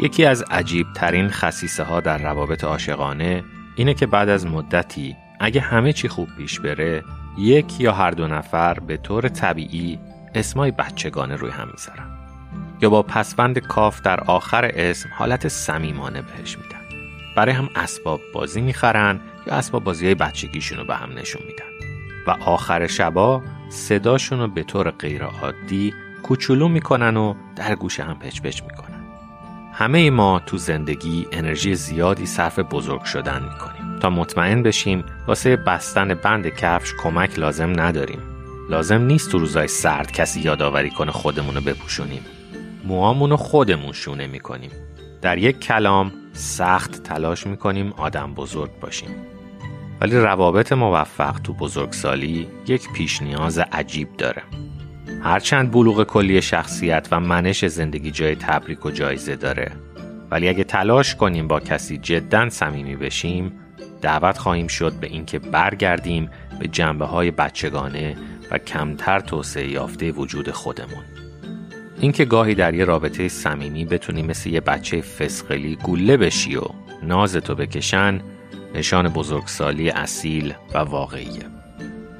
یکی از عجیب ترین خصیصه ها در روابط عاشقانه اینه که بعد از مدتی اگه همه چی خوب پیش بره یک یا هر دو نفر به طور طبیعی اسمای بچگانه روی هم می‌ذارن. یا با پسوند کاف در آخر اسم حالت صمیمانه بهش میدن. برای هم اسباب بازی می‌خرن یا اسباب بازی های بچگیشون رو به هم نشون میدن. و آخر شبا صداشون رو به طور غیر عادی کوچولو می‌کنن و در گوش هم پچ پچ می‌کنن. همه ما تو زندگی انرژی زیادی صرف بزرگ شدن می‌کنیم. تا مطمئن بشیم واسه بستن بند کفش کمک لازم نداریم. لازم نیست تو روزای سرد کسی یادآوری کنه خودمون رو بپوشونیم. موامون رو خودمون شونه می‌کنیم. در یک کلام سخت تلاش می‌کنیم آدم بزرگ باشیم. ولی روابط موفق تو بزرگسالی یک پیش نیاز عجیب داره. هرچند بلوغ کلی شخصیت و منش زندگی جای تبریک و جایزه داره. ولی اگه تلاش کنیم با کسی جدا صمیمی بشیم دعوت خواهیم شد به اینکه برگردیم به جنبه های بچگانه و کمتر توسعه یافته وجود خودمون. اینکه گاهی در یه رابطه صمیمی بتونی مثل یه بچه فسقلی گوله بشی و نازتو بکشن نشان بزرگسالی اصیل و واقعیه.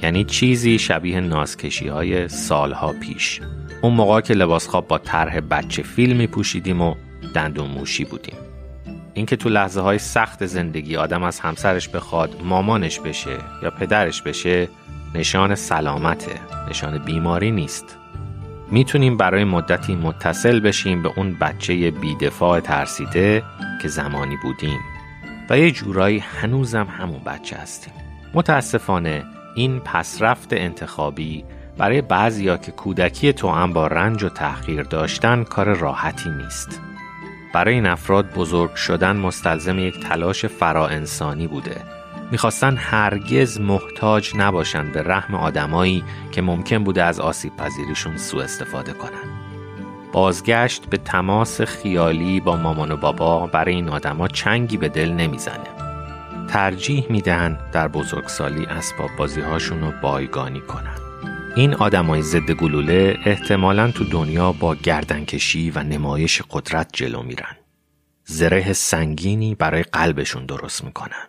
یعنی چیزی شبیه نازکشی های سالها پیش. اون موقع که لباس خواب با طرح بچه فیلم می پوشیدیم و دندون موشی بودیم. اینکه تو لحظه های سخت زندگی آدم از همسرش بخواد مامانش بشه یا پدرش بشه نشان سلامته نشان بیماری نیست. می‌تونیم برای مدتی متصل بشیم به اون بچه بیدفاع ترسیده که زمانی بودیم. و یه جورایی هنوزم همون بچه هستیم. متاسفانه این پسرفت انتخابی برای بعضیا که کودکی هم با رنج و تحقیر داشتن کار راحتی نیست. برای این افراد بزرگ شدن مستلزم یک تلاش فراانسانی بوده. می‌خواستن هرگز محتاج نباشن به رحم آدمایی که ممکن بوده از آسیب پذیریشون سوء استفاده کنن. بازگشت به تماس خیالی با مامان و بابا برای این آدما چنگی به دل نمی‌زنه. ترجیح میدن در بزرگسالی اسباب بازی هاشون رو بایگانی کنن. این آدمای ضد گلوله احتمالا تو دنیا با گردنکشی و نمایش قدرت جلو میرن. زره سنگینی برای قلبشون درست می‌کنن.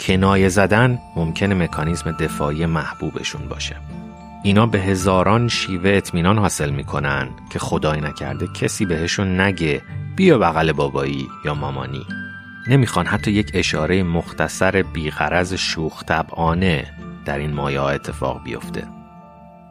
کنایه زدن ممکنه مکانیزم دفاعی محبوبشون باشه. اینا به هزاران شیوه اطمینان حاصل می‌کنن که خدای نکرده کسی بهشون نگه بیا بغل بابایی یا مامانی. نمی‌خوان حتی یک اشاره مختصر بیغرز شوخ طبعانه در این مایه اتفاق بیفته.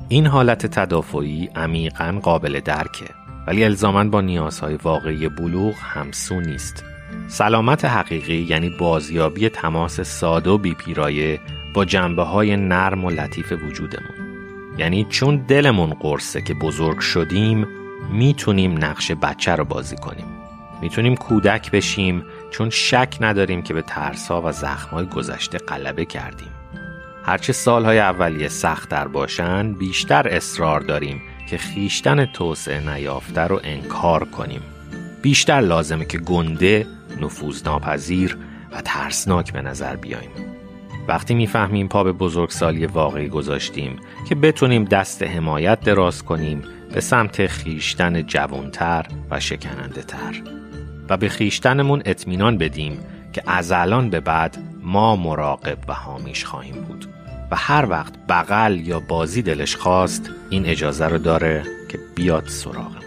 این حالت تدافعی عمیقا قابل درکه ولی الزامن با نیازهای واقعی بلوغ همسو نیست. سلامت حقیقی یعنی بازیابی تماس ساده و بیپیرایه با جنبه های نرم و لطیف وجودمون. یعنی چون دلمون قرصه که بزرگ شدیم می‌تونیم نقش بچه رو بازی کنیم. می‌تونیم کودک بشیم چون شک نداریم که به ترسا و زخمای گذشته غلبه کردیم. هرچه سالهای اولیه سختتر باشن بیشتر اصرار داریم که خیشتن توسعه نیافته رو انکار کنیم. بیشتر لازمه که گنده نفوذناپذیر و ترسناک به نظر بیایم. وقتی می‌فهمیم پا به بزرگسالی واقعی گذاشتیم که بتونیم دست حمایت دراز کنیم به سمت خیشتن جوانتر و شکننده تر و به خیشتنمون اطمینان بدیم که از الان به بعد ما مراقب و حامیش خواهیم بود. و هر وقت بغل یا بازی دلش خواست این اجازه رو داره که بیاد سراغمون